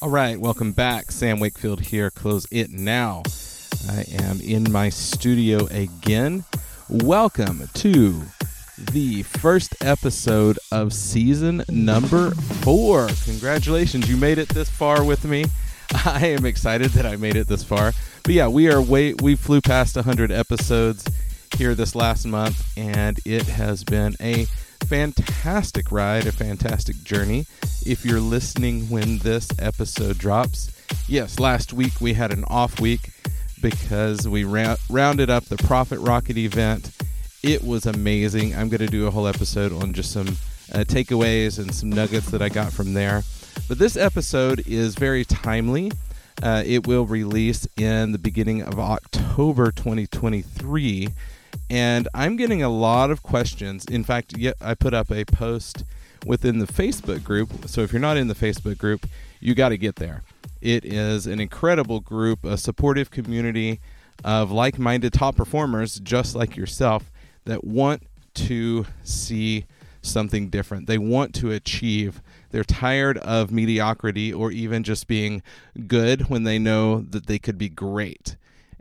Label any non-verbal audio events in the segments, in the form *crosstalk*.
All right, welcome back. Sam Wakefield here. Close it now. I am in my studio again. Welcome to the first episode of season number four. Congratulations, you made it this far with me. *laughs* I am excited that I made it this far. But yeah, we are way we flew past 100 episodes here this last month, and it has been a fantastic ride, a fantastic journey. If you're listening when this episode drops, yes, last week we had an off week because we ra- rounded up the Profit Rocket event. It was amazing. I'm going to do a whole episode on just some uh, takeaways and some nuggets that I got from there. But this episode is very timely. Uh, it will release in the beginning of October 2023 and I'm getting a lot of questions. In fact, I put up a post within the Facebook group. So if you're not in the Facebook group, you got to get there. It is an incredible group, a supportive community of like minded top performers, just like yourself, that want to see something different. They want to achieve. They're tired of mediocrity or even just being good when they know that they could be great.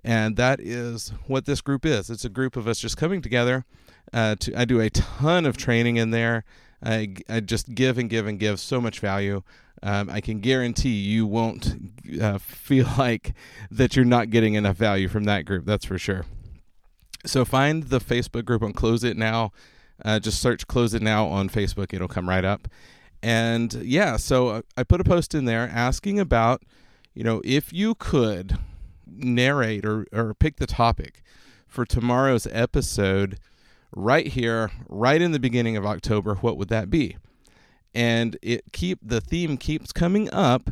And that is what this group is. It's a group of us just coming together. Uh, to, I do a ton of training in there. I, I just give and give and give so much value. Um, I can guarantee you won't uh, feel *laughs* like that you're not getting enough value from that group. That's for sure. So find the Facebook group on Close It Now. Uh, just search Close It Now on Facebook. It'll come right up. And yeah, so uh, I put a post in there asking about, you know, if you could narrate or, or pick the topic for tomorrow's episode right here, right in the beginning of October, what would that be? And it keep the theme keeps coming up.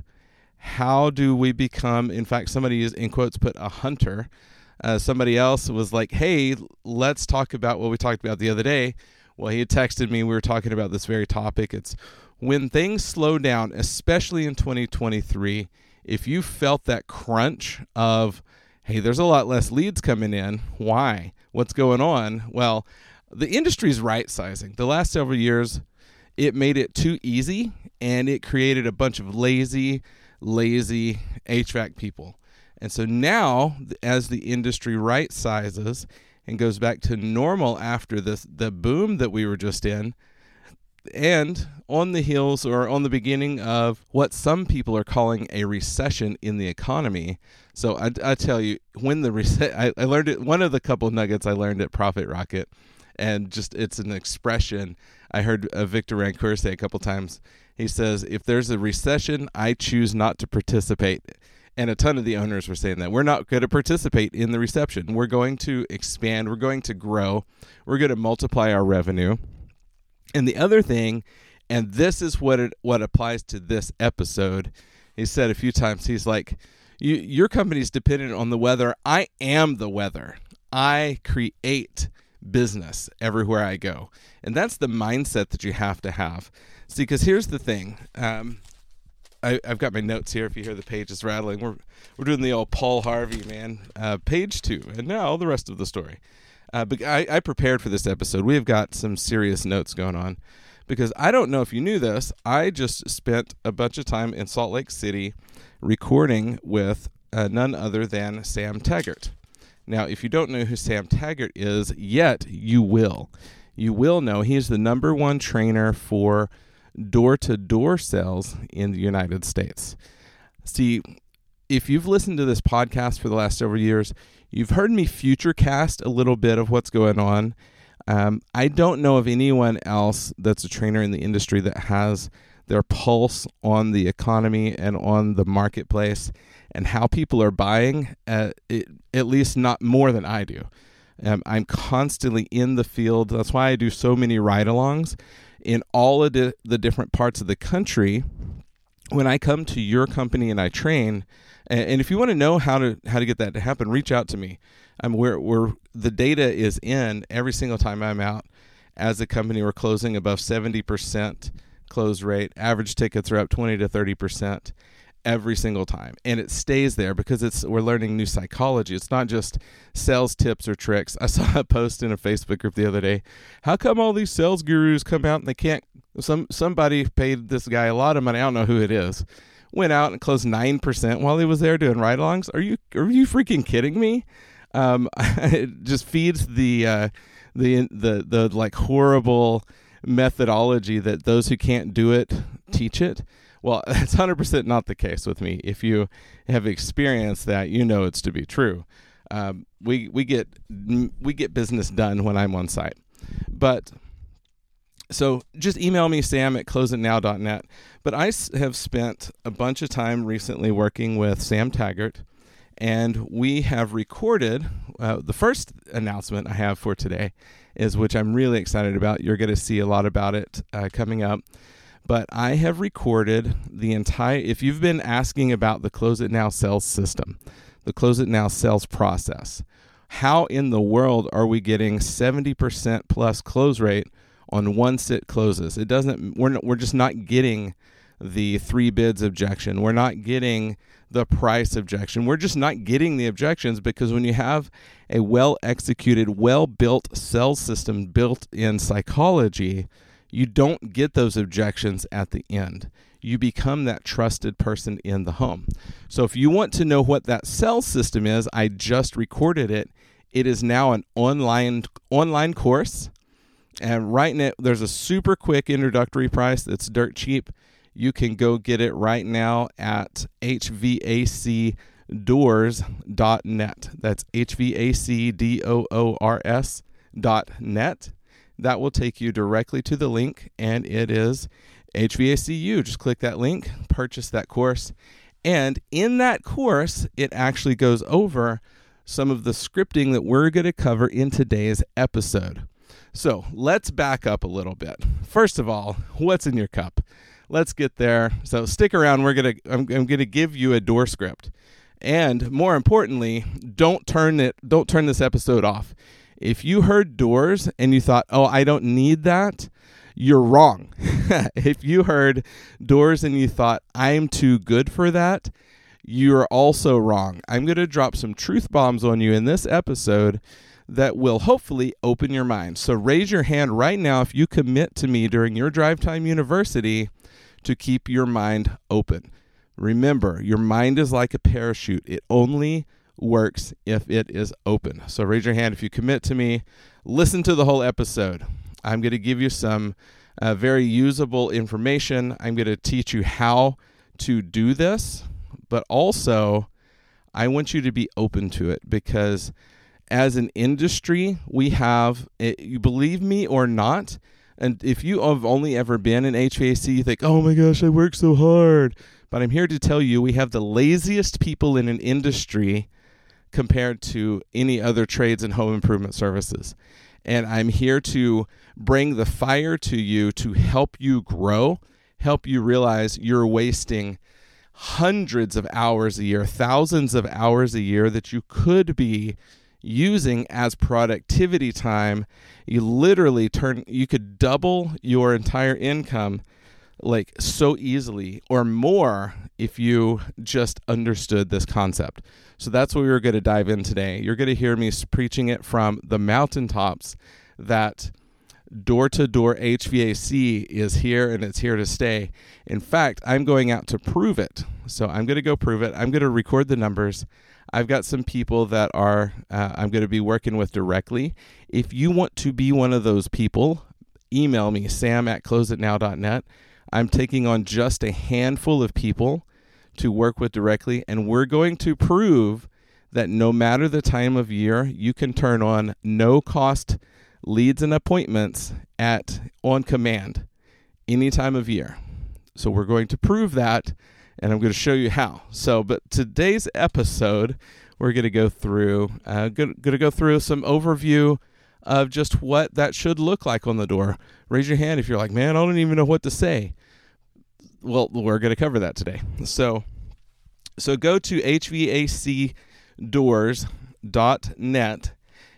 How do we become? In fact, somebody is in quotes put a hunter. Uh, somebody else was like, "Hey, let's talk about what we talked about the other day." Well, he had texted me. We were talking about this very topic. It's when things slow down, especially in 2023 if you felt that crunch of, hey, there's a lot less leads coming in, why? What's going on? Well, the industry's right sizing. The last several years, it made it too easy and it created a bunch of lazy, lazy HVAC people. And so now, as the industry right sizes and goes back to normal after this, the boom that we were just in, and on the heels or on the beginning of what some people are calling a recession in the economy. So I, I tell you, when the reset, I, I learned it. One of the couple nuggets I learned at Profit Rocket, and just it's an expression I heard uh, Victor Rancour say a couple times. He says, "If there's a recession, I choose not to participate." And a ton of the owners were saying that we're not going to participate in the recession. We're going to expand. We're going to grow. We're going to multiply our revenue and the other thing, and this is what it what applies to this episode. He said a few times, he's like, you, your company's dependent on the weather. I am the weather. I create business everywhere I go. And that's the mindset that you have to have. See, because here's the thing. Um, I, have got my notes here. If you hear the pages rattling, we're we're doing the old Paul Harvey man. Uh, page two, and now the rest of the story. Uh, but I, I prepared for this episode. We have got some serious notes going on because I don't know if you knew this. I just spent a bunch of time in Salt Lake City recording with uh, none other than Sam Taggart. Now, if you don't know who Sam Taggart is yet, you will. You will know he is the number one trainer for door to door sales in the United States. See, if you've listened to this podcast for the last several years, You've heard me future cast a little bit of what's going on. Um, I don't know of anyone else that's a trainer in the industry that has their pulse on the economy and on the marketplace and how people are buying, uh, it, at least not more than I do. Um, I'm constantly in the field. That's why I do so many ride alongs in all of the, the different parts of the country. When I come to your company and I train, and, if you want to know how to how to get that to happen, reach out to me. I'm where where the data is in every single time I'm out. As a company, we're closing above seventy percent close rate. Average tickets are up twenty to thirty percent every single time and it stays there because it's we're learning new psychology it's not just sales tips or tricks i saw a post in a facebook group the other day how come all these sales gurus come out and they can't some somebody paid this guy a lot of money i don't know who it is went out and closed 9% while he was there doing ride-alongs are you are you freaking kidding me um, *laughs* it just feeds the uh, the the the like horrible methodology that those who can't do it teach it well, *laughs* that's 100% not the case with me. If you have experienced that, you know it's to be true. Um, we we get we get business done when I'm on site. But so just email me sam at closeitnow.net. But I have spent a bunch of time recently working with Sam Taggart, and we have recorded uh, the first announcement I have for today is which I'm really excited about. You're going to see a lot about it uh, coming up but I have recorded the entire. If you've been asking about the Close It Now sales system, the Close It Now sales process, how in the world are we getting 70% plus close rate on one sit closes? It doesn't, we're, not, we're just not getting the three bids objection. We're not getting the price objection. We're just not getting the objections because when you have a well executed, well built sales system built in psychology, you don't get those objections at the end. You become that trusted person in the home. So if you want to know what that cell system is, I just recorded it. It is now an online online course. And right now there's a super quick introductory price that's dirt cheap. You can go get it right now at hvacdoors.net. That's hvacdoors.net that will take you directly to the link, and it is HVACU. Just click that link, purchase that course. And in that course, it actually goes over some of the scripting that we're going to cover in today's episode. So let's back up a little bit. First of all, what's in your cup? Let's get there. So stick around. We're gonna I'm, I'm gonna give you a door script, and more importantly, don't turn it don't turn this episode off. If you heard doors and you thought, oh, I don't need that, you're wrong. *laughs* if you heard doors and you thought, I'm too good for that, you're also wrong. I'm going to drop some truth bombs on you in this episode that will hopefully open your mind. So raise your hand right now if you commit to me during your drive time university to keep your mind open. Remember, your mind is like a parachute. It only works if it is open. So raise your hand if you commit to me. Listen to the whole episode. I'm going to give you some uh, very usable information. I'm going to teach you how to do this, but also I want you to be open to it because as an industry, we have, it, you believe me or not, and if you have only ever been in HVAC, you think, oh my gosh, I work so hard. But I'm here to tell you we have the laziest people in an industry compared to any other trades and home improvement services. And I'm here to bring the fire to you to help you grow, help you realize you're wasting hundreds of hours a year, thousands of hours a year that you could be using as productivity time. You literally turn, you could double your entire income like so easily or more if you just understood this concept. So that's what we are going to dive in today. You're going to hear me preaching it from the mountaintops that door to door HVAC is here and it's here to stay. In fact, I'm going out to prove it. So I'm going to go prove it. I'm going to record the numbers. I've got some people that are uh, I'm going to be working with directly. If you want to be one of those people, email me sam at closeitnow.net. I'm taking on just a handful of people to work with directly, and we're going to prove that no matter the time of year, you can turn on no cost leads and appointments at on command any time of year. So we're going to prove that and I'm going to show you how. So, but today's episode, we're going to go through, uh, going to go through some overview of just what that should look like on the door. Raise your hand if you're like, man, I don't even know what to say. Well, we're going to cover that today. So, so go to hvacdoors.net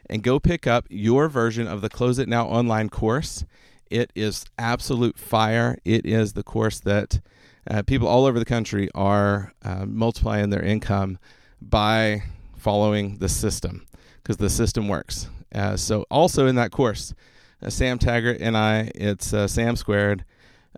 and go pick up your version of the Close It Now online course. It is absolute fire. It is the course that uh, people all over the country are uh, multiplying their income by following the system because the system works. Uh, so, also in that course, uh, Sam Taggart and I, it's uh, Sam Squared,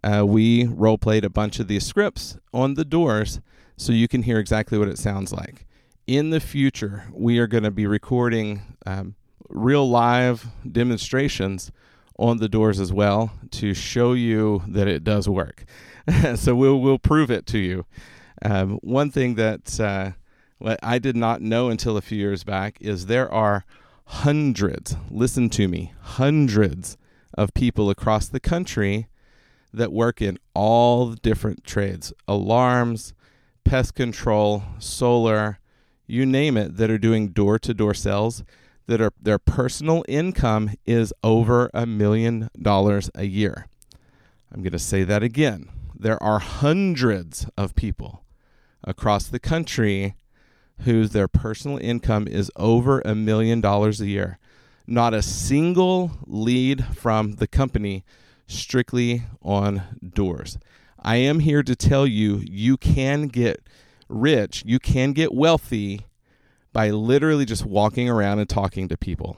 uh, we role played a bunch of these scripts on the doors so you can hear exactly what it sounds like. In the future, we are going to be recording um, real live demonstrations on the doors as well to show you that it does work. *laughs* so we'll we'll prove it to you. Um, one thing that uh, I did not know until a few years back is there are hundreds. Listen to me, hundreds of people across the country that work in all the different trades: alarms, pest control, solar, you name it, that are doing door-to-door sales. That are their personal income is over a million dollars a year. I'm going to say that again there are hundreds of people across the country whose their personal income is over a million dollars a year. Not a single lead from the company strictly on doors. I am here to tell you you can get rich, you can get wealthy by literally just walking around and talking to people.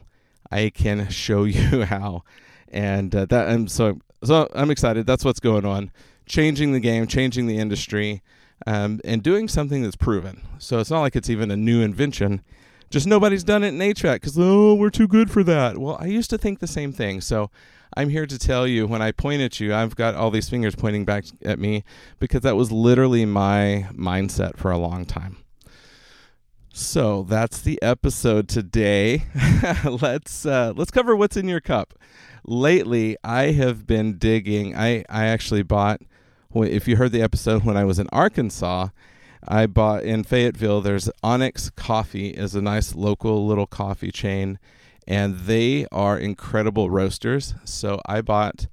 I can show *laughs* you how. And uh, that I'm so so I'm excited. That's what's going on changing the game, changing the industry, um, and doing something that's proven. So it's not like it's even a new invention. Just nobody's done it in HVAC because, oh, we're too good for that. Well, I used to think the same thing. So I'm here to tell you when I point at you, I've got all these fingers pointing back at me because that was literally my mindset for a long time. So that's the episode today. *laughs* let's uh, let's cover what's in your cup. Lately, I have been digging. I I actually bought if you heard the episode when I was in Arkansas, I bought in Fayetteville. There's Onyx Coffee is a nice local little coffee chain, and they are incredible roasters. So I bought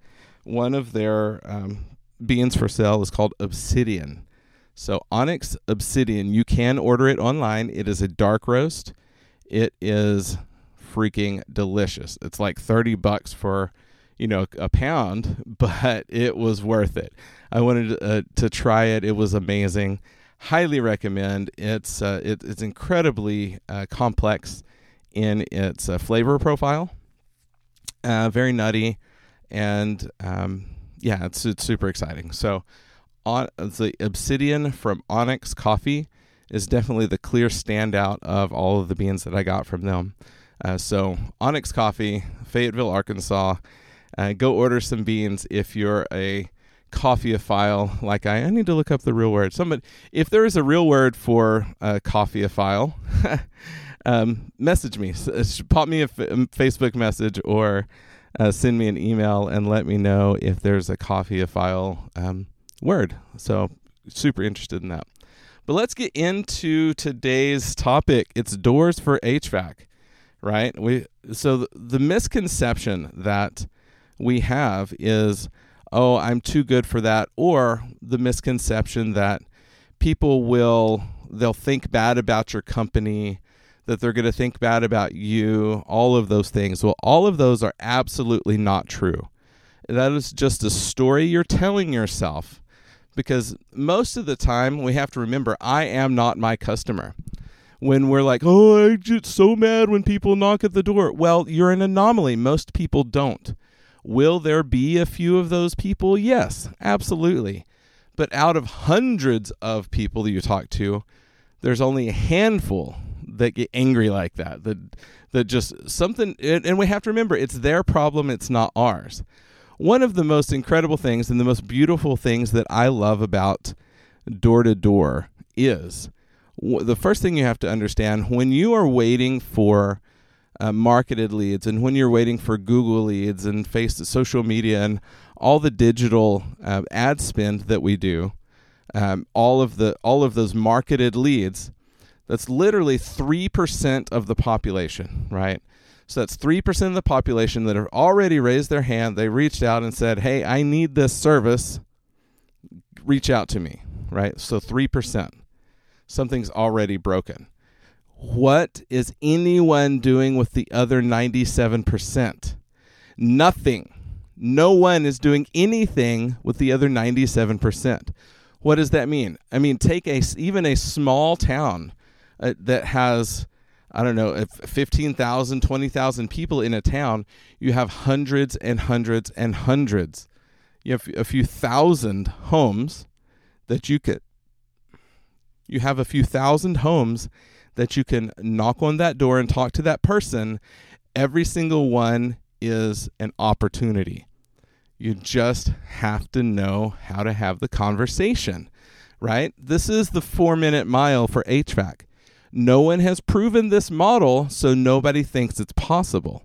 one of their um, beans for sale is called Obsidian. So Onyx Obsidian, you can order it online. It is a dark roast. It is freaking delicious. It's like 30 bucks for you know a pound, *laughs* but it was worth it. I wanted to, uh, to try it. It was amazing. Highly recommend. It's uh, it, it's incredibly uh, complex in its uh, flavor profile. Uh, very nutty, and um, yeah, it's it's super exciting. So, on the Obsidian from Onyx Coffee is definitely the clear standout of all of the beans that I got from them. Uh, so Onyx Coffee, Fayetteville, Arkansas. Uh, go order some beans if you're a coffeeophile like I. I need to look up the real word. Somebody, if there is a real word for a coffeeophile, *laughs* um, message me. Uh, pop me a f- um, Facebook message or uh, send me an email and let me know if there's a coffeeophile um, word. So super interested in that. But let's get into today's topic. It's doors for HVAC, right? We so the, the misconception that we have is, oh, I'm too good for that, or the misconception that people will they'll think bad about your company, that they're going to think bad about you, all of those things. Well, all of those are absolutely not true. That is just a story you're telling yourself because most of the time we have to remember I am not my customer. When we're like, oh, I get so mad when people knock at the door. Well, you're an anomaly. Most people don't. Will there be a few of those people? Yes, absolutely. But out of hundreds of people that you talk to, there's only a handful that get angry like that. That that just something and we have to remember it's their problem, it's not ours. One of the most incredible things and the most beautiful things that I love about door to door is the first thing you have to understand when you are waiting for uh, marketed leads and when you're waiting for Google leads and face social media and all the digital uh, ad spend that we do, um, all of the all of those marketed leads, that's literally three percent of the population, right? So that's three percent of the population that have already raised their hand. They reached out and said, "Hey, I need this service. Reach out to me." Right? So three percent. Something's already broken. What is anyone doing with the other 97%? Nothing. No one is doing anything with the other 97%. What does that mean? I mean, take a even a small town uh, that has I don't know, if 15,000, 20,000 people in a town, you have hundreds and hundreds and hundreds. You have a few thousand homes that you could you have a few thousand homes that you can knock on that door and talk to that person. Every single one is an opportunity. You just have to know how to have the conversation, right? This is the four minute mile for HVAC. No one has proven this model, so nobody thinks it's possible.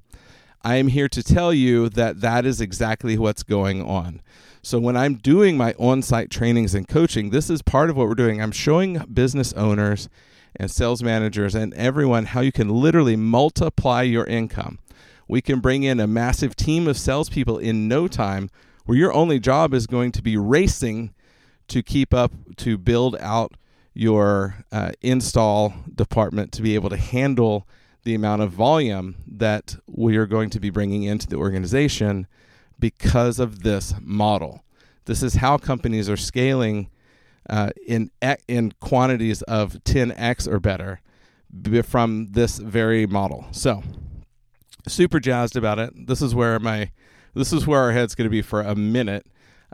I am here to tell you that that is exactly what's going on. So, when I'm doing my on site trainings and coaching, this is part of what we're doing. I'm showing business owners and sales managers and everyone how you can literally multiply your income. We can bring in a massive team of salespeople in no time where your only job is going to be racing to keep up, to build out your uh, install department to be able to handle the amount of volume that we are going to be bringing into the organization because of this model. This is how companies are scaling uh, in in quantities of 10x or better from this very model. So, super jazzed about it. This is where my this is where our head's going to be for a minute.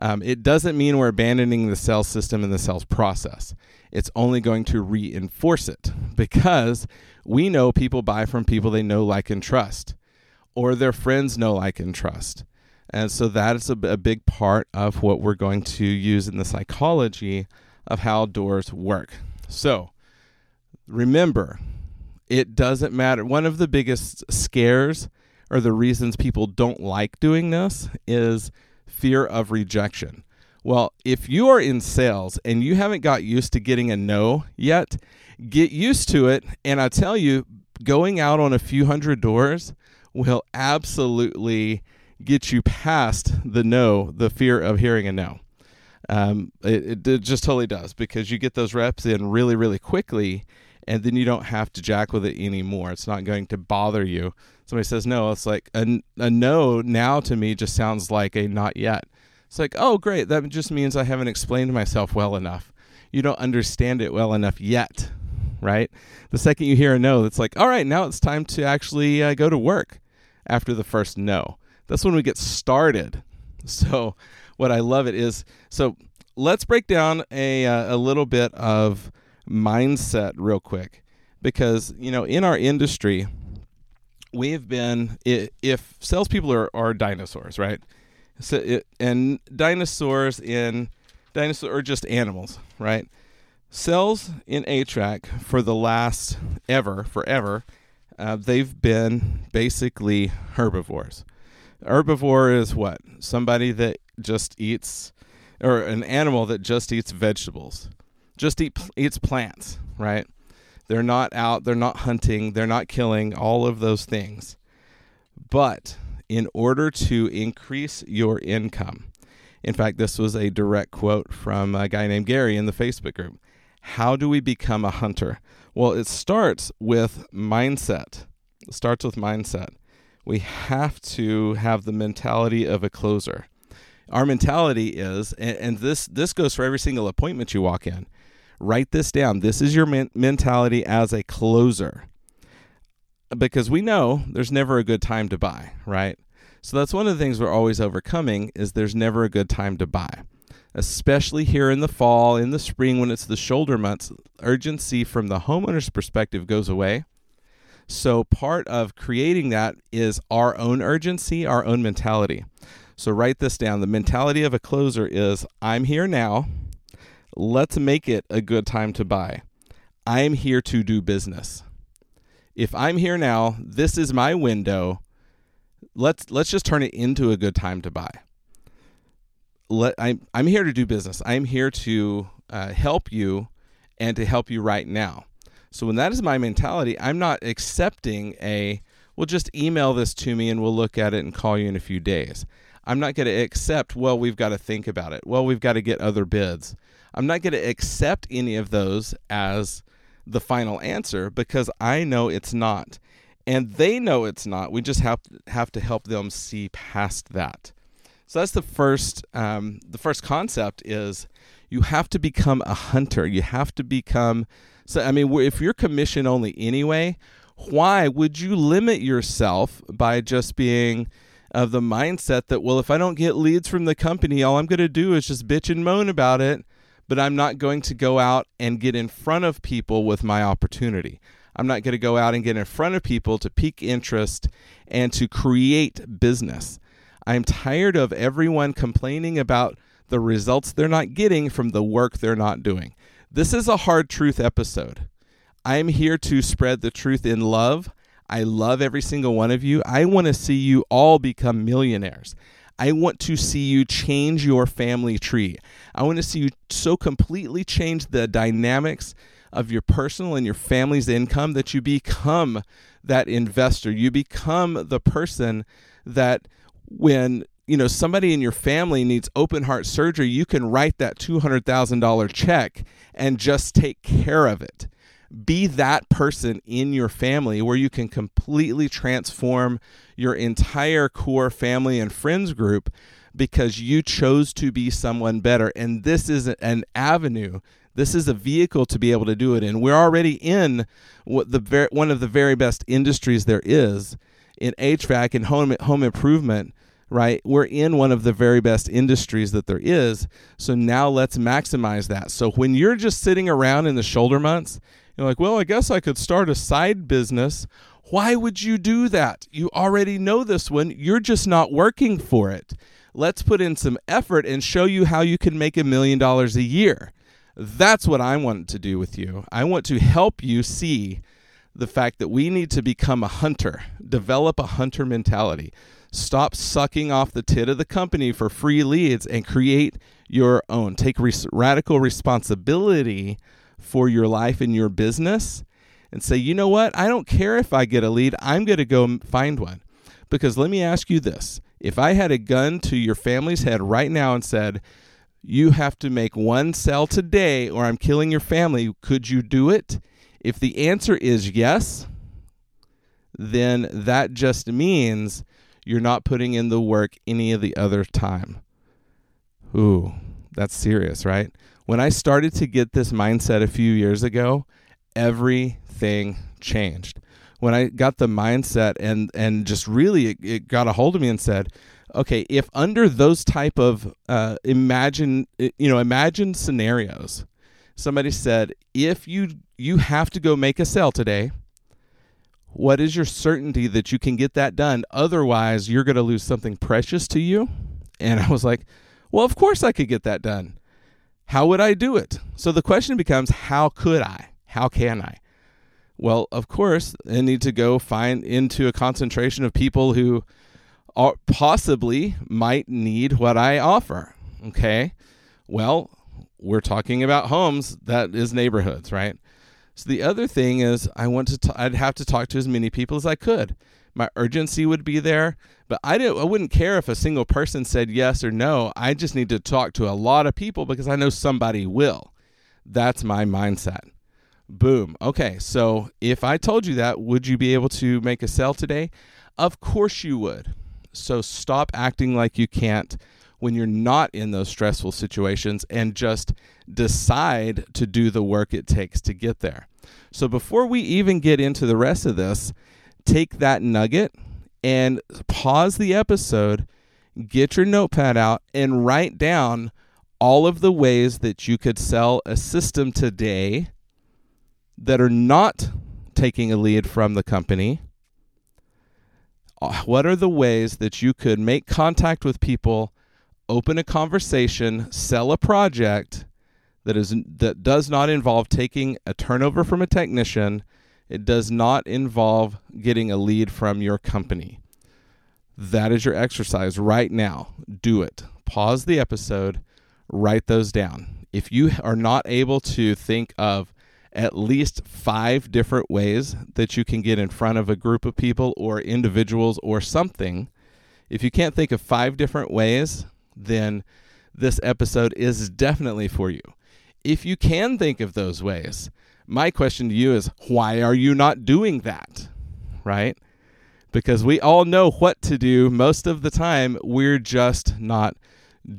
Um, it doesn't mean we're abandoning the sales system and the sales process. It's only going to reinforce it because we know people buy from people they know, like, and trust, or their friends know, like, and trust. And so that is a, a big part of what we're going to use in the psychology of how doors work. So remember, it doesn't matter. One of the biggest scares or the reasons people don't like doing this is fear of rejection. Well, if you are in sales and you haven't got used to getting a no yet, get used to it. And I tell you, going out on a few hundred doors will absolutely get you past the no, the fear of hearing a no. Um, it, it just totally does because you get those reps in really, really quickly, and then you don't have to jack with it anymore. It's not going to bother you. Somebody says no, it's like a, a no now to me just sounds like a not yet. It's like, oh, great. That just means I haven't explained myself well enough. You don't understand it well enough yet, right? The second you hear a no, it's like, all right, now it's time to actually uh, go to work after the first no. That's when we get started. *laughs* So, what I love it is so let's break down a uh, a little bit of mindset real quick because you know in our industry we've been if salespeople are, are dinosaurs, right? So it, and dinosaurs in dinosaur are just animals, right? Cells in HVAC for the last ever, forever, uh, they've been basically herbivores herbivore is what? Somebody that just eats, or an animal that just eats vegetables, just eat eats plants, right? They're not out, they're not hunting, they're not killing, all of those things. But in order to increase your income, in fact, this was a direct quote from a guy named Gary in the Facebook group. How do we become a hunter? Well, it starts with mindset. It starts with mindset we have to have the mentality of a closer. Our mentality is, and, and this this goes for every single appointment you walk in. Write this down. This is your men- mentality as a closer, because we know there's never a good time to buy, right? So that's one of the things we're always overcoming is there's never a good time to buy. Especially here in the fall, in the spring when it's the shoulder months, urgency from the homeowner's perspective goes away so, part of creating that is our own urgency, our own mentality. So, write this down. The mentality of a closer is I'm here now. Let's make it a good time to buy. I'm here to do business. if I'm here now, this is my window. Let's let's just turn it into a good time to buy. Let I'm I'm here to do business. I'm here to uh, help you and to help you right now. So when that is my mentality, I'm not accepting a well just email this to me and we'll look at it and call you in a few days. I'm not going to accept well we've got to think about it. Well, we've got to get other bids. I'm not going to accept any of those as the final answer because I know it's not. And they know it's not. We just have have to help them see past that. So that's the first um, the first concept is you have to become a hunter. You have to become so I mean if you're commission only anyway, why would you limit yourself by just being of the mindset that well if I don't get leads from the company all I'm going to do is just bitch and moan about it but I'm not going to go out and get in front of people with my opportunity. I'm not going to go out and get in front of people to pique interest and to create business. I'm tired of everyone complaining about the results they're not getting from the work they're not doing. This is a hard truth episode. I'm here to spread the truth in love. I love every single one of you. I want to see you all become millionaires. I want to see you change your family tree. I want to see you so completely change the dynamics of your personal and your family's income that you become that investor. You become the person that when you know somebody in your family needs open heart surgery, you can write that $200,000 check and just take care of it be that person in your family where you can completely transform your entire core family and friends group because you chose to be someone better. And this is an avenue. This is a vehicle to be able to do it in. We're already in what the ver- one of the very best industries there is in HVAC and home home improvement right? We're in one of the very best industries that there is. So now let's maximize that. So when you're just sitting around in the shoulder months you're like, well, I guess I could start a side business. Why would you do that? You already know this one. You're just not working for it. Let's put in some effort and show you how you can make a million dollars a year. That's what I want to do with you. I want to help you see the fact that we need to become a hunter, develop a hunter mentality. Stop sucking off the tit of the company for free leads and create your own. Take res- radical responsibility for your life and your business and say, you know what? I don't care if I get a lead. I'm going to go find one. Because let me ask you this if I had a gun to your family's head right now and said, you have to make one sale today or I'm killing your family, could you do it? If the answer is yes, then that just means you're not putting in the work any of the other time. Ooh, that's serious, right? When I started to get this mindset a few years ago, everything changed. When I got the mindset and and just really it, it got a hold of me and said, okay, if under those type of uh, imagine you know imagine scenarios, somebody said if you you have to go make a sale today, what is your certainty that you can get that done? Otherwise, you're going to lose something precious to you. And I was like, well, of course I could get that done how would I do it? So the question becomes, how could I? How can I? Well, of course, I need to go find into a concentration of people who are possibly might need what I offer. Okay. Well, we're talking about homes. That is neighborhoods, right? So the other thing is, I want to. I'd have to talk to as many people as I could my urgency would be there. But I didn't I wouldn't care if a single person said yes or no. I just need to talk to a lot of people because I know somebody will. That's my mindset. Boom. Okay, so if I told you that, would you be able to make a sale today? Of course you would. So stop acting like you can't when you're not in those stressful situations and just decide to do the work it takes to get there. So before we even get into the rest of this, take that nugget and pause the episode, get your notepad out, and write down all of the ways that you could sell a system today that are not taking a lead from the company. Uh, what are the ways that you could make contact with people, open a conversation, sell a project that is that does not involve taking a turnover from a technician It does not involve getting a lead from your company. That is your exercise right now. Do it. Pause the episode, write those down. If you are not able to think of at least five different ways that you can get in front of a group of people or individuals or something, if you can't think of five different ways, then this episode is definitely for you. If you can think of those ways, my question to you is why are you not doing that? Right? Because we all know what to do most of the time, we're just not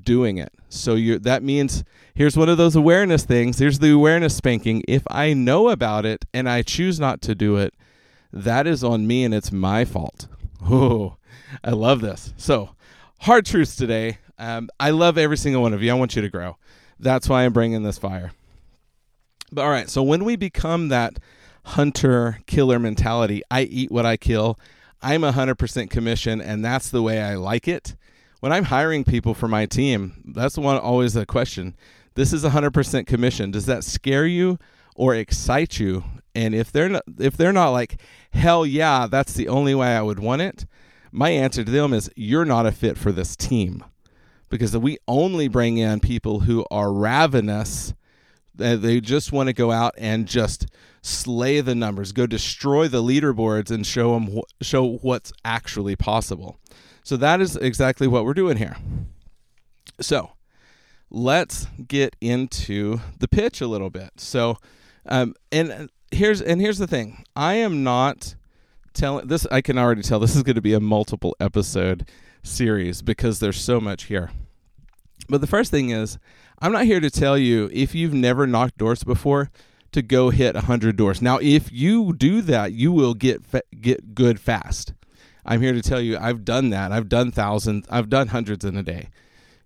doing it. So you that means here's one of those awareness things. Here's the awareness spanking. If I know about it and I choose not to do it, that is on me and it's my fault. Oh, I love this. So, hard truths today. Um, I love every single one of you. I want you to grow. That's why I'm bringing this fire. But all right, so when we become that hunter killer mentality, I eat what I kill. I'm 100% commission, and that's the way I like it when I'm hiring people for my team, that's one always a question. This is 100% commission. Does that scare you or excite you? And if they're not, if they're not like, hell yeah, that's the only way I would want it. My answer to them is, you're not a fit for this team, because we only bring in people who are ravenous. They just want to go out and just slay the numbers, go destroy the leaderboards, and show them show what's actually possible. So that is exactly what we're doing here. So let's get into the pitch a little bit. So, um, and here's and here's the thing: I am not telling this. I can already tell this is going to be a multiple episode series because there's so much here. But the first thing is, I'm not here to tell you if you've never knocked doors before to go hit 100 doors. Now, if you do that, you will get fa- get good fast. I'm here to tell you I've done that. I've done thousands, I've done hundreds in a day.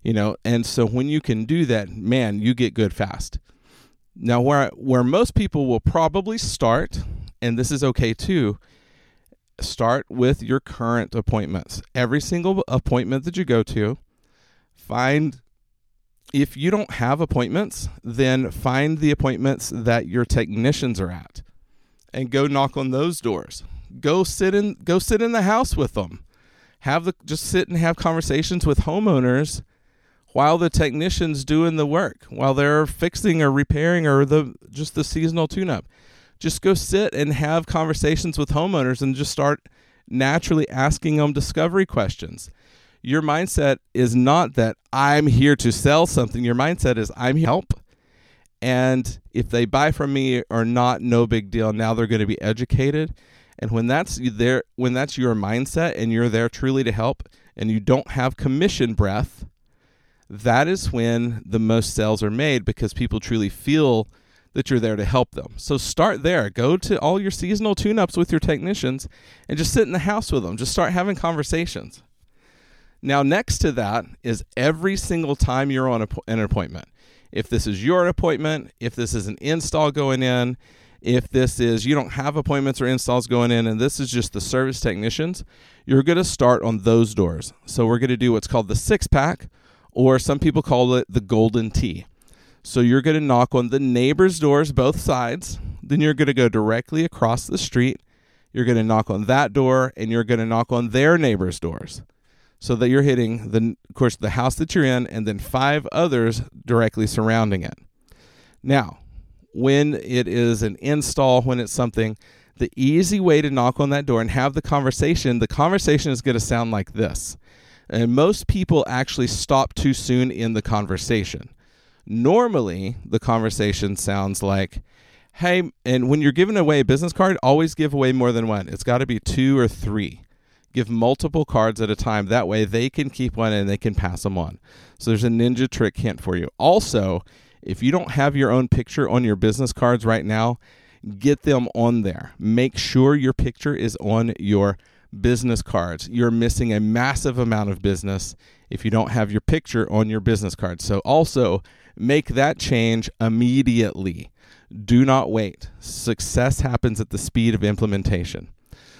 You know, and so when you can do that, man, you get good fast. Now where where most people will probably start, and this is okay too, start with your current appointments. Every single appointment that you go to, find if you don't have appointments, then find the appointments that your technicians are at and go knock on those doors go sit in go sit in the house with them. Have the just sit and have conversations with homeowners while the technicians doing the work, while they're fixing or repairing or the just the seasonal tune up. Just go sit and have conversations with homeowners and just start naturally asking them discovery questions. Your mindset is not that I'm here to sell something. Your mindset is I'm help. And if they buy from me or not, no big deal. Now they're going to be educated and when that's there when that's your mindset and you're there truly to help and you don't have commission breath, that is when the most sales are made because people truly feel that you're there to help them. So start there. Go to all your seasonal tune-ups with your technicians and just sit in the house with them. Just start having conversations. Now, next to that is every single time you're on a, an appointment. If this is your appointment, if this is an install going in, if this is you don't have appointments or installs going in and this is just the service technicians, you're going to start on those doors. So we're going to do what's called the six pack, or some people call it the golden tee. So you're going to knock on the neighbors' doors, both sides. Then you're going to go directly across the street. You're going to knock on that door, and you're going to knock on their neighbors' doors, so that you're hitting the, of course, the house that you're in, and then five others directly surrounding it. Now, when it is an install, when it's something, the easy way to knock on that door and have the conversation, the conversation is going to sound like this. And most people actually stop too soon in the conversation. Normally, the conversation sounds like, hey, and when you're giving away a business card, always give away more than one. It's got to be two or three. Give multiple cards at a time. That way they can keep one and they can pass them on. So there's a ninja trick hint for you. Also, if you don't have your own picture on your business cards right now, get them on there. Make sure your picture is on your business cards. You're missing a massive amount of business if you don't have your picture on your business card. So, also make that change immediately. Do not wait. Success happens at the speed of implementation.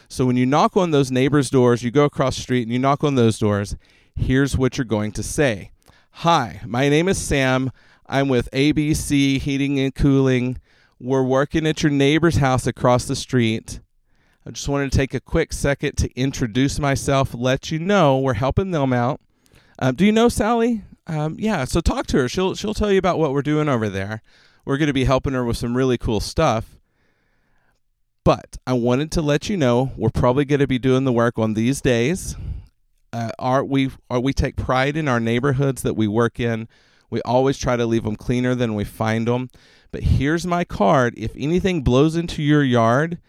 So, when you knock on those neighbors' doors, you go across the street and you knock on those doors, here's what you're going to say Hi, my name is Sam. I'm with ABC Heating and Cooling. We're working at your neighbor's house across the street. I just wanted to take a quick second to introduce myself, let you know we're helping them out. Um, do you know Sally? Um, yeah, so talk to her. She'll she'll tell you about what we're doing over there. We're going to be helping her with some really cool stuff. But I wanted to let you know we're probably going to be doing the work on these days. Uh, are we are we take pride in our neighborhoods that we work in. We always try to leave them cleaner than we find them. But here's my card. If anything blows into your yard,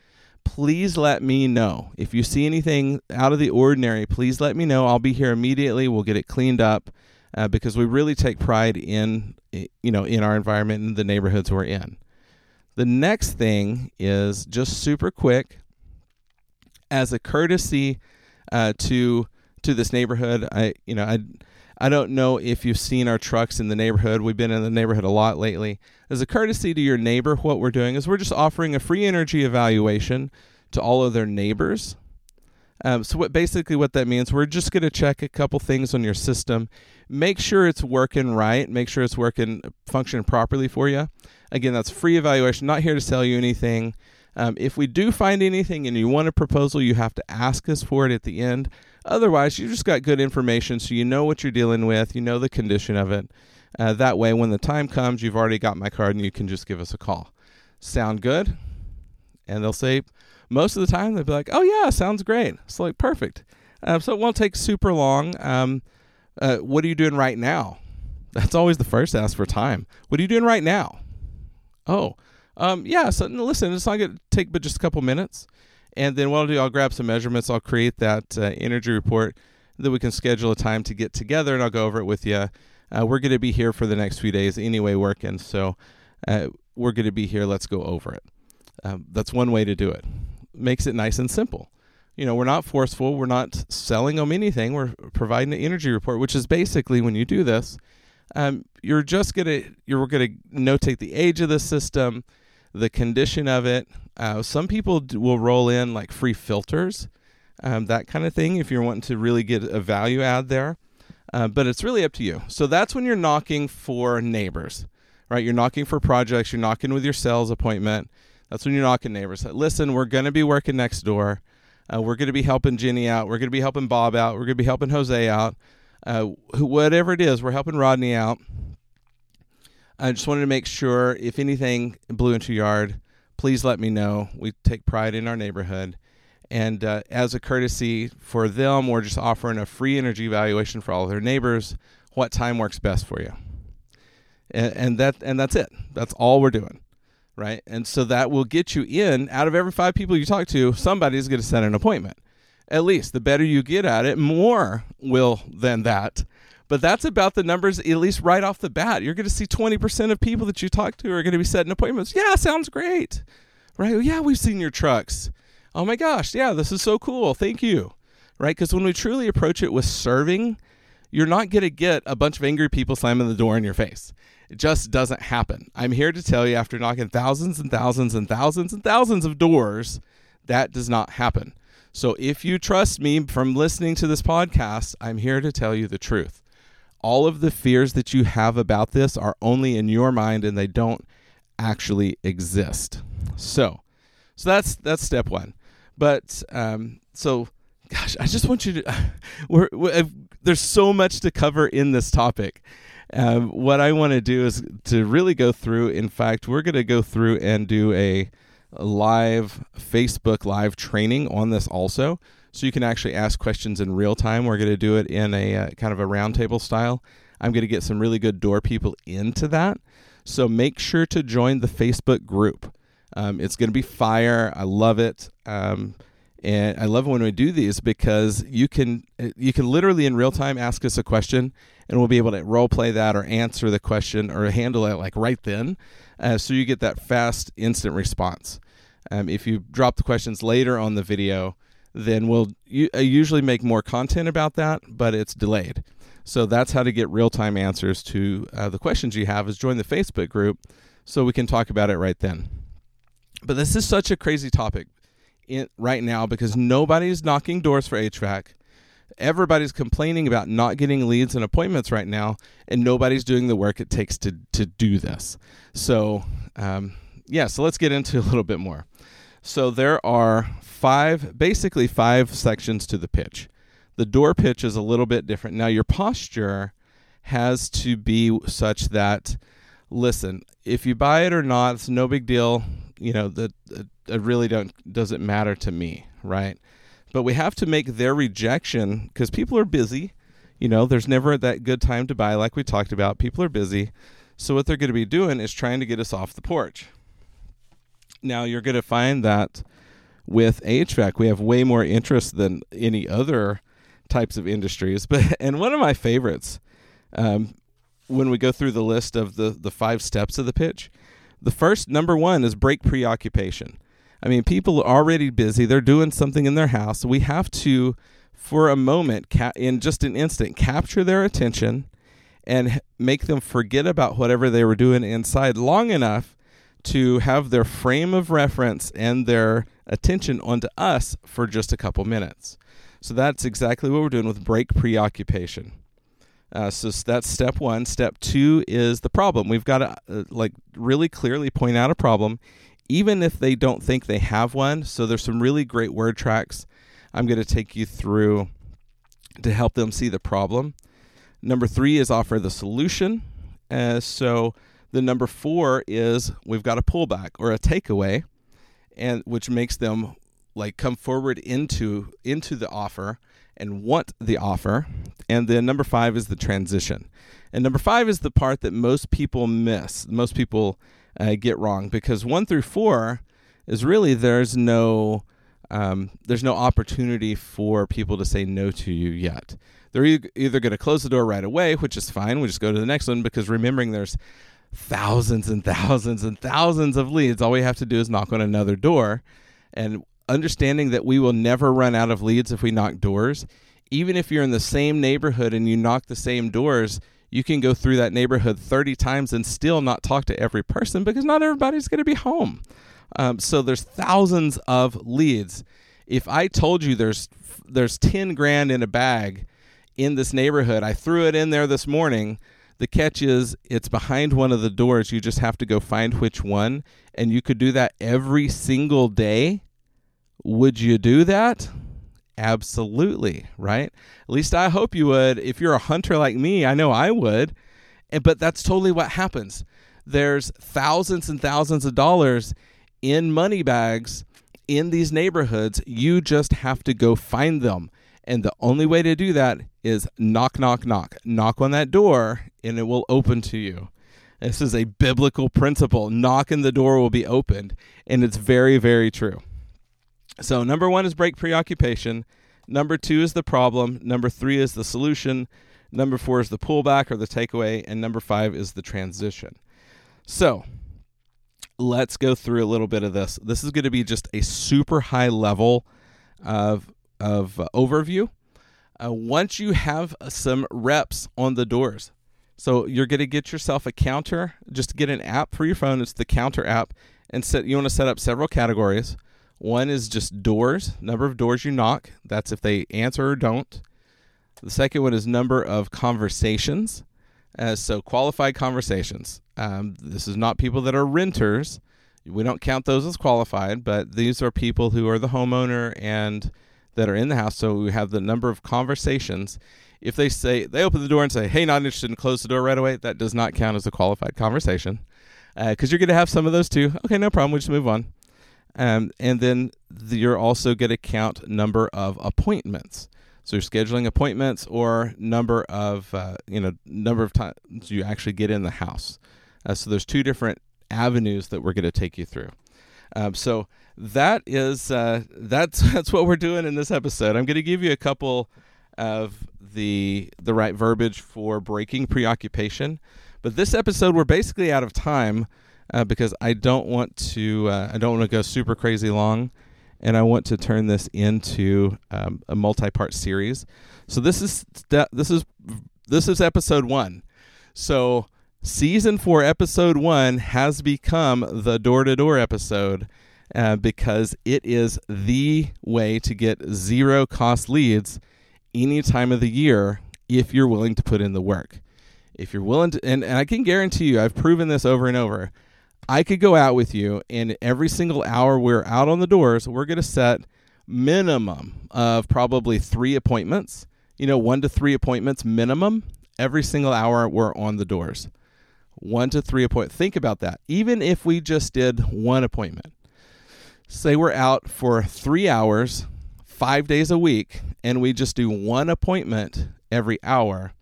please let me know. If you see anything out of the ordinary, please let me know. I'll be here immediately. We'll get it cleaned up uh, because we really take pride in you know in our environment and the neighborhoods we're in. The next thing is just super quick as a courtesy uh, to to this neighborhood. I you know I I don't know if you've seen our trucks in the neighborhood. We've been in the neighborhood a lot lately. As a courtesy to your neighbor, what we're doing is we're just offering a free energy evaluation to all of their neighbors. Um, so what basically what that means, we're just going to check a couple things on your system, make sure it's working right, make sure it's working functioning properly for you. Again, that's free evaluation. Not here to sell you anything. Um, if we do find anything and you want a proposal, you have to ask us for it at the end. Otherwise, you've just got good information, so you know what you're dealing with, you know the condition of it. Uh, that way, when the time comes, you've already got my card and you can just give us a call. Sound good? And they'll say, most of the time, they'll be like, oh, yeah, sounds great. It's like, perfect. Uh, so it won't take super long. Um, uh, what are you doing right now? That's always the first ask for time. What are you doing right now? Oh, um, yeah, so listen, it's not going to take but just a couple minutes. And then what I'll do, I'll grab some measurements. I'll create that uh, energy report that we can schedule a time to get together, and I'll go over it with you. Uh, we're going to be here for the next few days anyway, working. So uh, we're going to be here. Let's go over it. Um, that's one way to do it. Makes it nice and simple. You know, we're not forceful. We're not selling them anything. We're providing an energy report, which is basically when you do this, um, you're just gonna you're gonna notate the age of the system the condition of it. Uh, some people will roll in like free filters, um, that kind of thing, if you're wanting to really get a value add there. Uh, but it's really up to you. So that's when you're knocking for neighbors, right? You're knocking for projects, you're knocking with your sales appointment. That's when you're knocking neighbors. Listen, we're going to be working next door. Uh, we're going to be helping Jenny out. We're going to be helping Bob out. We're going to be helping Jose out. Uh, whatever it is, we're helping Rodney out. I just wanted to make sure if anything blew into your yard, please let me know. We take pride in our neighborhood. And uh, as a courtesy for them, we're just offering a free energy evaluation for all of their neighbors. What time works best for you? And, and that and that's it. That's all we're doing, right? And so that will get you in. Out of every five people you talk to, somebody's going to set an appointment. At least the better you get at it, more will than that but that's about the numbers, at least right off the bat. You're going to see 20% of people that you talk to are going to be setting appointments. Yeah, sounds great. Right? Oh, yeah, we've seen your trucks. Oh my gosh, yeah, this is so cool. Thank you. Right? Because when we truly approach it with serving, you're not going to get a bunch of angry people slamming the door in your face. It just doesn't happen. I'm here to tell you after knocking thousands and thousands and thousands and thousands of doors, that does not happen. So if you trust me from listening to this podcast, I'm here to tell you the truth all of the fears that you have about this are only in your mind and they don't actually exist. So, so that's that's step one. But um, so, gosh, I just want you to. *laughs* We're, we're, there's so much to cover in this topic. Um, what I want to do is to really go through. In fact, we're going to go through and do a live Facebook live training on this also so you can actually ask questions in real time. We're going to do it in a uh, kind of a roundtable style. I'm going to get some really good door people into that. So make sure to join the Facebook group. Um, it's going to be fire. I love it. Um, and I love when we do these because you can you can literally in real time ask us a question and we'll be able to role play that or answer the question or handle it like right then. Uh, so you get that fast instant response. Um, if you drop the questions later on the video, then we'll uh, usually make more content about that, but it's delayed. So that's how to get real time answers to uh, the questions you have is join the Facebook group so we can talk about it right then. But this is such a crazy topic in, right now because nobody's knocking doors for HVAC. Everybody's complaining about not getting leads and appointments right now, and nobody's doing the work it takes to, to do this. So, um, yeah, so let's get into a little bit more. So there are five, basically five sections to the pitch. The door pitch is a little bit different. Now, your posture has to be such that, listen, if you buy it or not, it's no big deal. You know, that it really don't doesn't matter to me, right? But we have to make their rejection because people are busy. You know, there's never that good time to buy, like we talked about. People are busy. So, what they're going to be doing is trying to get us off the porch. Now, you're going to find that with HVAC, we have way more interest than any other types of industries. *laughs* But and one of my favorites, um, when we go through the list of the the five steps of the pitch, the first number one is break preoccupation. I mean, people are already busy; they're doing something in their house. We have to, for a moment, ca- in just an instant, capture their attention and make them forget about whatever they were doing inside long enough to have their frame of reference and their attention onto us for just a couple minutes. So that's exactly what we're doing with break preoccupation. Uh, so that's step one. Step two is the problem. We've got to uh, like really clearly point out a problem, even if they don't think they have one. So there's some really great word tracks I'm going to take you through to help them see the problem. Number three is offer the solution. Uh, so the number four is we've got a pullback or a takeaway, and which makes them like come forward into into the offer and want the offer. And then number five is the transition. And number five is the part that most people miss. Most people uh, get wrong because one through four is really there's no um, there's no opportunity for people to say no to you yet. They're either going to close the door right away, which is fine. We just go to the next one because remembering there's thousands and thousands and thousands of leads. All we have to do is knock on another door. And understanding that we will never run out of leads if we knock doors. Even if you're in the same neighborhood and you knock the same doors, you can go through that neighborhood 30 times and still not talk to every person because not everybody's going to be home. Um, so there's thousands of leads. If I told you there's there's 10 grand in a bag in this neighborhood, I threw it in there this morning. The catch is it's behind one of the doors. You just have to go find which one, and you could do that every single day would you do that? Absolutely, right? At least I hope you would. If you're a hunter like me, I know I would. And, but that's totally what happens. There's thousands and thousands of dollars in money bags in these neighborhoods. You just have to go find them. And the only way to do that is knock, knock, knock. Knock on that door and it will open to you. This is a biblical principle. Knock and the door will be opened. And it's very, very true. So, number one is break preoccupation. Number two is the problem. Number three is the solution. Number four is the pullback or the takeaway. And number five is the transition. So, let's go through a little bit of this. This is going to be just a super high level of, of uh, overview. Uh, once you have some reps on the doors, so you're going to get yourself a counter, just get an app for your phone. It's the counter app, and set. You want to set up several categories. One is just doors, number of doors you knock. That's if they answer or don't. The second one is number of conversations. Uh, so qualified conversations. Um, this is not people that are renters. We don't count those as qualified, but these are people who are the homeowner and that are in the house. So we have the number of conversations. If they say they open the door and say, "Hey, not interested," and close the door right away, that does not count as a qualified conversation because uh, you're going to have some of those too. Okay, no problem. We just move on. Um, and then you're also going to count number of appointments. So you're scheduling appointments or number of uh, you know number of times you actually get in the house. Uh, so there's two different avenues that we're going to take you through. Um, so that is uh, that's *laughs* that's what we're doing in this episode. I'm going to give you a couple of the the right verbiage for breaking preoccupation, but this episode we're basically out of time uh, because I don't want to uh, I don't want to go super crazy long, and I want to turn this into um, a multi-part series. So this is this is this is episode one. So season four, episode one has become the door-to-door episode. Uh, because it is the way to get zero cost leads any time of the year if you're willing to put in the work. If you're willing to, and, and I can guarantee you, I've proven this over and over I could go out with you, and every single hour we're out on the doors, we're going to set minimum of probably three appointments. You know, one to three appointments minimum every single hour we're on the doors. One to three appointments. Think about that. Even if we just did one appointment, say we're out for three hours, five days a week, and we just do one appointment every hour,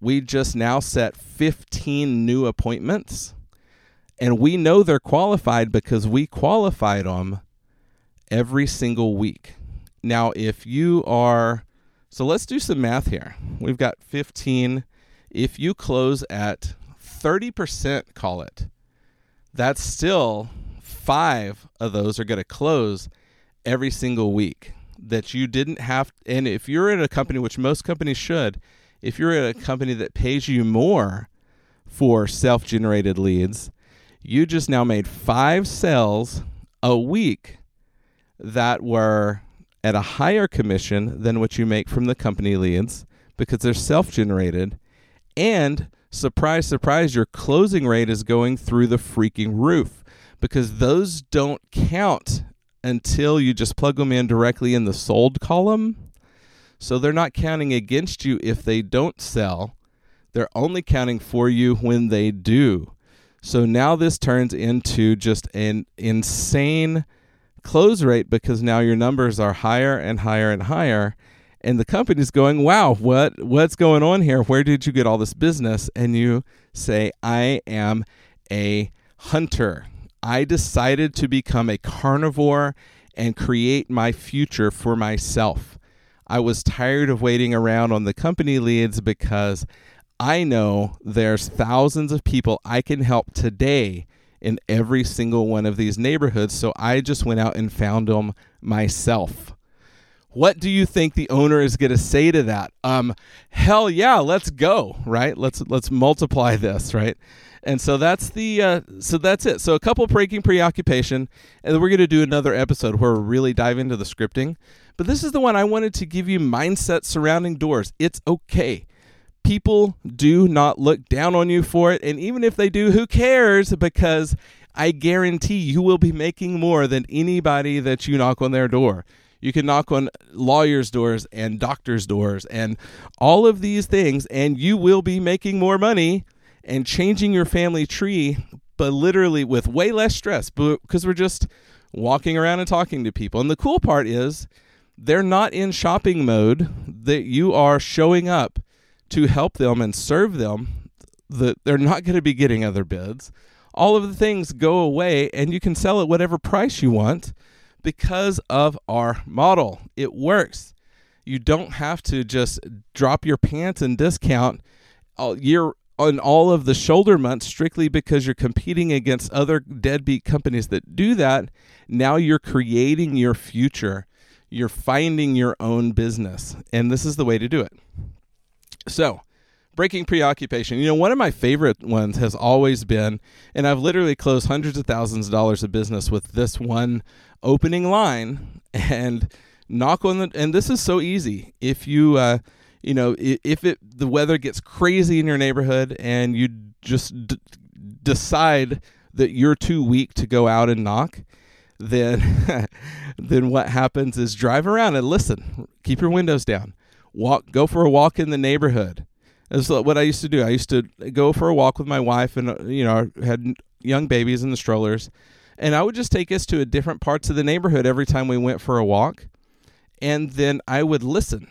we just now set 15 new appointments and we know they're qualified because we qualified them every single week. Now, if you are, so let's do some math here. We've got 15. If you close at 30%, call it, that's still five of those are going to close every single week that you didn't have. And if you're in a company, which most companies should, if you're in a company that pays you more for self generated leads, you just now made five sales a week that were at a higher commission than what you make from the company leads because they're self generated. And surprise, surprise, your closing rate is going through the freaking roof because those don't count until you just plug them in directly in the sold column. So they're not counting against you if they don't sell. They're only counting for you when they do. So now this turns into just an insane close rate because now your numbers are higher and higher and higher and the company's going, "Wow, what what's going on here? Where did you get all this business?" And you say, "I am a hunter. I decided to become a carnivore and create my future for myself. I was tired of waiting around on the company leads because I know there's thousands of people I can help today in every single one of these neighborhoods. So I just went out and found them myself. What do you think the owner is going to say to that? Um, hell yeah, let's go, right? Let's let's multiply this, right? And so that's the uh, so that's it. So a couple breaking preoccupation, and then we're going to do another episode where we really dive into the scripting. But this is the one I wanted to give you mindset surrounding doors. It's okay people do not look down on you for it. And even if they do, who cares? Because I guarantee you will be making more than anybody that you knock on their door. You can knock on lawyers' doors and doctors' doors and all of these things, and you will be making more money and changing your family tree, but literally with way less stress because we're just walking around and talking to people. And the cool part is they're not in shopping mode, that you are showing up to help them and serve them that they're not going to be getting other bids. All of the things go away and you can sell at whatever price you want because of our model. It works. You don't have to just drop your pants and discount all year on all of the shoulder months strictly because you're competing against other deadbeat companies that do that. Now you're creating your future. You're finding your own business and this is the way to do it so, breaking preoccupation. You know, one of my favorite ones has always been, and I've literally closed hundreds of thousands of dollars of business with this one opening line and knock on the, and this is so easy. If you, uh, you know, if it, the weather gets crazy in your neighborhood and you just d- decide that you're too weak to go out and knock, then, *laughs* then what happens is drive around and listen, keep your windows down walk go for a walk in the neighborhood. That's what i used to do. I used to go for a walk with my wife and uh, you know had young babies in the strollers. And i would just take us to different parts of the neighborhood every time we went for a walk. And then i would listen.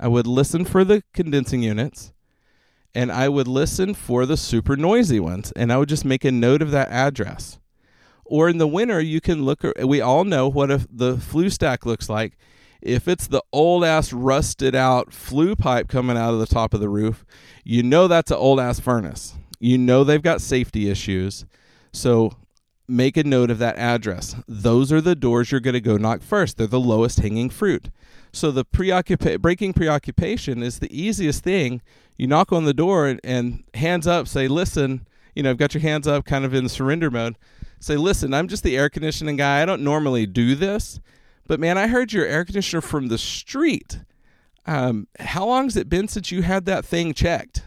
I would listen for the condensing units. And i would listen for the super noisy ones. And i would just make a note of that address. Or in the winter you can look we all know what a, the flue stack looks like if it's the old ass rusted out flue pipe coming out of the top of the roof, you know that's an old ass furnace. You know they've got safety issues. So make a note of that address. Those are the doors you're going to go knock first. They're the lowest hanging fruit. So the preoccupa- breaking preoccupation is the easiest thing. You knock on the door and, and hands up, say, "Listen, you know, I've got your hands up, kind of in surrender mode. Say, listen, I'm just the air conditioning guy. I don't normally do this, but man, I heard your air conditioner from the street. Um, how long has it been since you had that thing checked?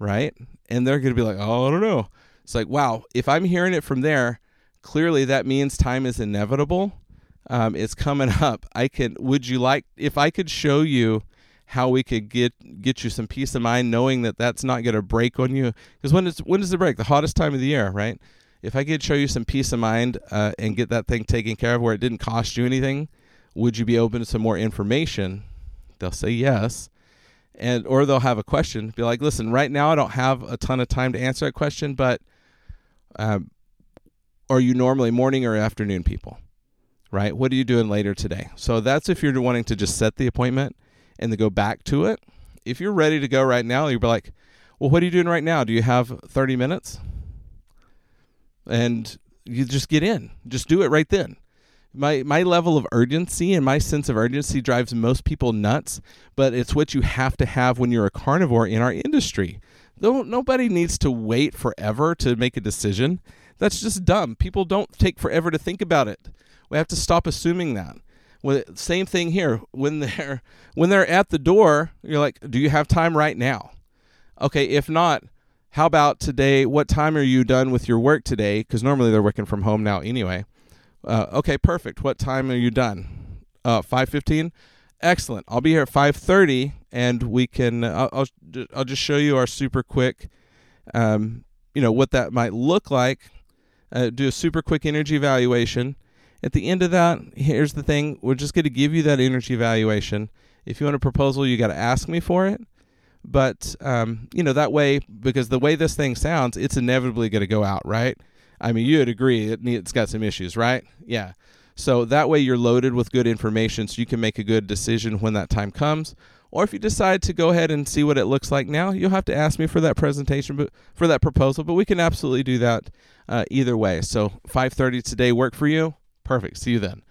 Right? And they're going to be like, oh, I don't know. It's like, wow, if I'm hearing it from there, clearly that means time is inevitable. Um, it's coming *laughs* up. I can. Would you like if I could show you how we could get get you some peace of mind, knowing that that's not going to break on you? Because when is when does it break? The hottest time of the year, right? If I could show you some peace of mind uh, and get that thing taken care of where it didn't cost you anything, would you be open to some more information? They'll say yes. And or they'll have a question be like listen right now i don't have a ton of time to answer that question but um, are you normally morning or afternoon people? Right? What are you doing later today? So that's if you're wanting to just set the appointment and then go back to it. If you're ready to go right now you'll be like well what are you doing right now? Do you have 30 minutes and you just get in. Just do it right then. My my level of urgency and my sense of urgency drives most people nuts but it's what you have to have when you're a carnivore in our industry. Though nobody needs to wait forever to make a decision. That's just dumb. People don't take forever to think about it. We have to stop assuming that. Well, same thing here. When they're when they're at the door you're like do you have time right now? Okay if not how about today what time are you done with your work today because normally they're working from home now anyway uh, okay, perfect. What time are you done? Uh, five fifteen. Excellent. I'll be here at five thirty, and we can. Uh, I'll I'll just show you our super quick. Um, you know what that might look like. Uh, do a super quick energy evaluation. At the end of that, here's the thing: we're just going to give you that energy evaluation. If you want a proposal, you got to ask me for it. But um, you know that way, because the way this thing sounds, it's inevitably going to go out, right? I mean, you'd agree it, it's got some issues, right? Yeah. So that way you're loaded with good information so you can make a good decision when that time comes. Or if you decide to go ahead and see what it looks like now, you'll have to ask me for that presentation, but for that proposal. But we can absolutely do that uh, either way. So 5:30 today work for you? Perfect. See you then.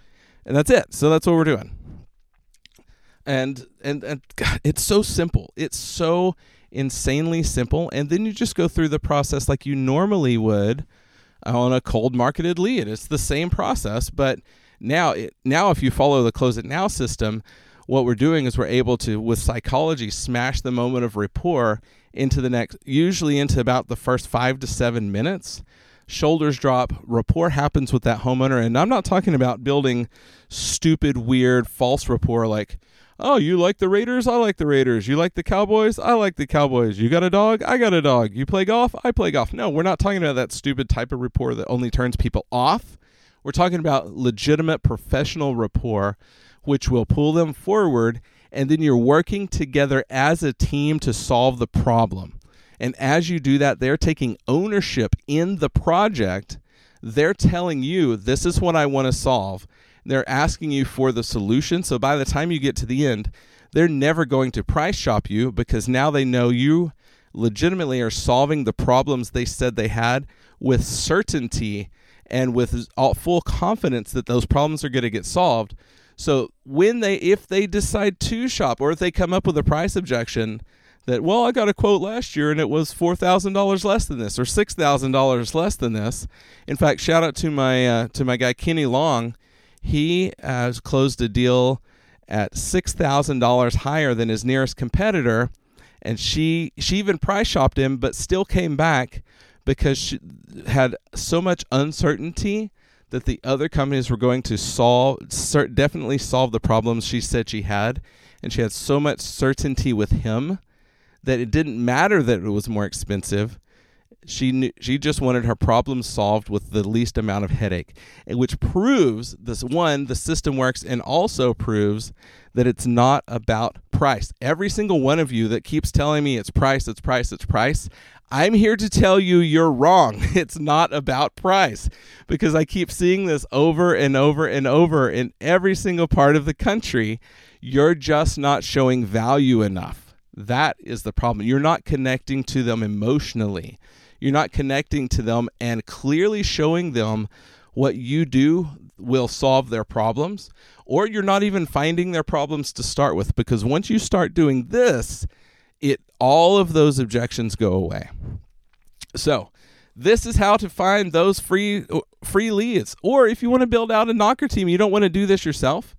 And that's it. So that's what we're doing. And and and *laughs* God, it's so simple. It's so insanely simple. And then you just go through the process like you normally would on a cold marketed lead. It's the same process, but now it, now if you follow the close it now system, what we're doing is we're able to with psychology smash the moment of rapport into the next usually into about the first 5 to 7 minutes. Shoulders drop, rapport happens with that homeowner and I'm not talking about building stupid weird false rapport like oh, you like the Raiders? I like the Raiders. You like the Cowboys? I like the Cowboys. You got a dog? I got a dog. You play golf? I play golf. No, we're not talking about that stupid type of rapport that only turns people off. We're talking about legitimate professional rapport, which will pull them forward. And then you're working together as a team to solve the problem. And as you do that, they're taking ownership in the project. They're telling you, this is what I want to solve they're asking you for the solution. So by the time you get to the end, they're never going to price shop you because now they know you legitimately are solving the problems they said they had with certainty and with full confidence that those problems are going to get solved. So when they if they decide to shop or if they come up with a price objection that well I got a quote last year and it was $4,000 less than this or $6,000 less than this. In fact, shout out to my uh, to my guy Kenny Long he has closed a deal at six thousand dollars higher than his nearest competitor, and she she even price shopped him, but still came back because she had so much uncertainty that the other companies were going to solve definitely solve the problems she said she had, and she had so much certainty with him that it didn't matter that it was more expensive she knew, she just wanted her problem solved with the least amount of headache, which proves this one the system works, and also proves that it's not about price. Every single one of you that keeps telling me it's price, it's price, it's price. I'm here to tell you you're wrong. *laughs* It's not about price because I keep seeing this over and over and over in every single part of the country. You're just not showing value enough. That is the problem. You're not connecting to them emotionally. You're not connecting to them and clearly showing them what you do will solve their problems, or you're not even finding their problems to start with because once you start doing this, it all of those objections go away. So, this is how to find those free free leads. Or if you want to build out a knocker team, you don't want to do this yourself,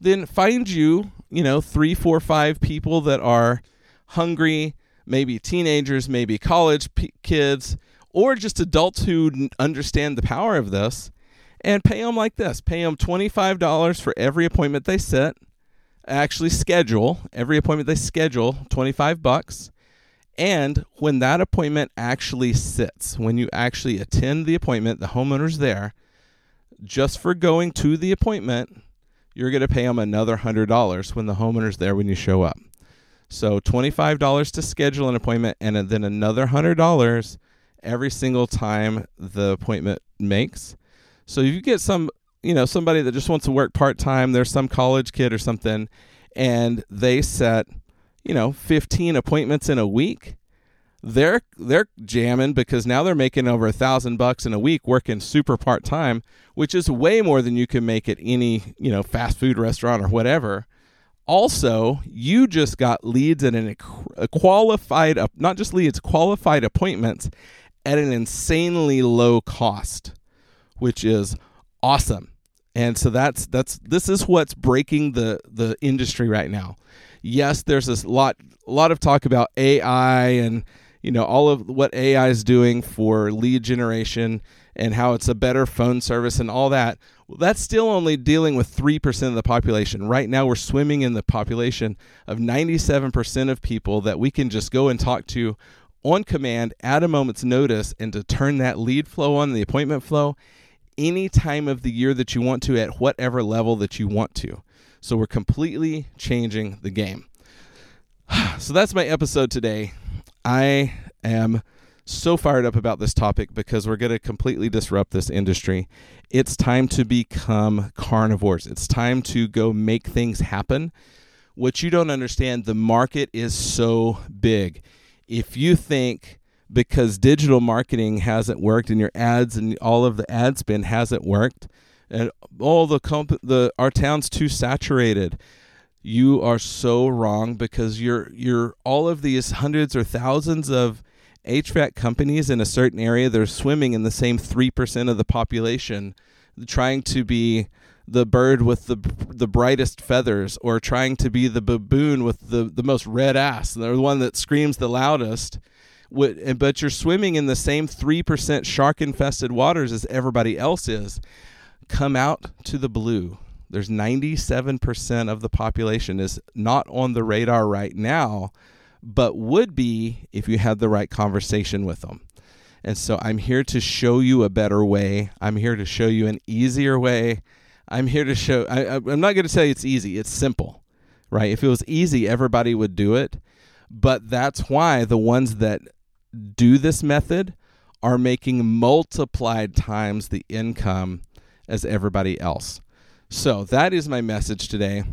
then find you, you know, three, four, five people that are hungry, maybe teenagers, maybe college p- kids, or just adults who n- understand the power of this and pay them like this. Pay them $25 for every appointment they set actually schedule every appointment they schedule 25 bucks. And when that appointment actually sits when you actually attend the appointment the homeowner's there just for going to the appointment you're going to pay them another $100 when the homeowner's there when you show up so $25 to schedule an appointment and then another $100 every single time the appointment makes so if you get some you know somebody that just wants to work part-time there's some college kid or something and they set you know 15 appointments in a week they're they're jamming because now they're making over a thousand bucks in a week working super part time, which is way more than you can make at any you know fast food restaurant or whatever. Also, you just got leads at an a qualified not just leads qualified appointments at an insanely low cost, which is awesome. And so that's that's this is what's breaking the the industry right now. Yes, there's this lot a lot of talk about AI and you know all of what AI is doing for lead generation and how it's a better phone service and all that. Well, that's still only dealing with 3% of the population. Right now we're swimming in the population of 97% of people that we can just go and talk to on command at a moment's notice and to turn that lead flow on the appointment flow any time of the year that you want to at whatever level that you want to. So we're completely changing the game. *sighs* So that's my episode today. I am so fired up about this topic because we're going to completely disrupt this industry. It's time to become carnivores. It's time to go make things happen. What you don't understand, the market is so big. If you think because digital marketing hasn't worked and your ads and all of the ad spend hasn't worked and all the comp- the our town's too saturated you are so wrong because you're you're all of these hundreds or thousands of HVAC companies in a certain area they're swimming in the same 3% of the population trying to be the bird with the the brightest feathers or trying to be the baboon with the the most red ass. They're the one that screams the loudest. But you're swimming in the same 3% shark infested waters as everybody else is. Come out to the blue. There's 97% of the population is not on the radar right now, but would be if you had the right conversation with them. And so I'm here to show you a better way. I'm here to show you an easier way. I'm here to show, I, am not going to tell you it's easy, it's simple, right? If it was easy, everybody would do it. But that's why the ones that do this method are making multiplied times the income as everybody else. So that is my message today.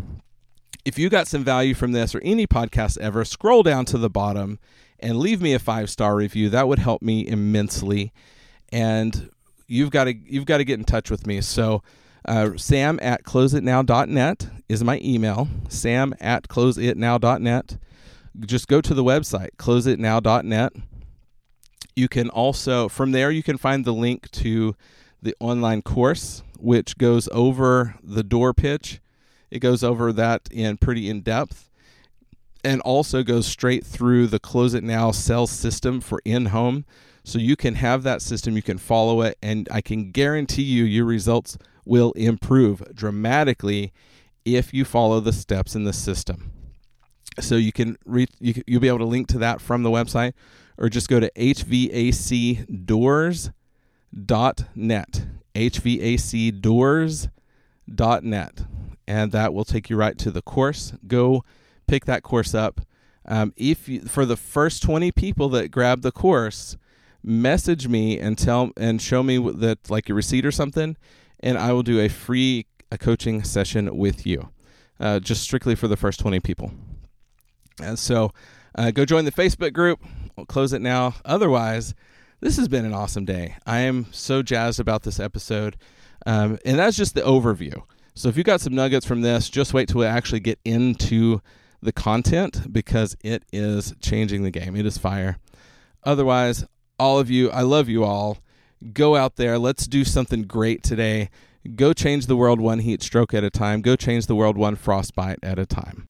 If you got some value from this or any podcast ever, scroll down to the bottom and leave me a five star review. That would help me immensely. And you've got to you've got to get in touch with me. So uh, sam at closeitnow.net is my email. Sam at closeitnow.net. Just go to the website, closeitnow.net. You can also, from there, you can find the link to the online course which goes over the door pitch. It goes over that in pretty in depth and also goes straight through the close it now sales system for in home. So you can have that system, you can follow it, and I can guarantee you your results will improve dramatically if you follow the steps in the system. So you can reach, you, you'll be able to link to that from the website, or just go to hvacdoors.net hvacdoors.net. Net, and that will take you right to the course. Go pick that course up. Um, if you, for the first 20 people that grab the course, message me and tell and show me that like your receipt or something, and I will do a free a coaching session with you, uh, just strictly for the first 20 people. And so, uh, go join the Facebook group. We'll close it now. Otherwise, this has been an awesome day. I am so jazzed about this episode. Um, and that's just the overview. So if you got some nuggets from this, just wait till we actually get into the content because it is changing the game. It is fire. Otherwise, all of you, I love you all. Go out there. Let's do something great today. Go change the world one heat stroke at a time. Go change the world one frostbite at a time.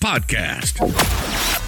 podcast.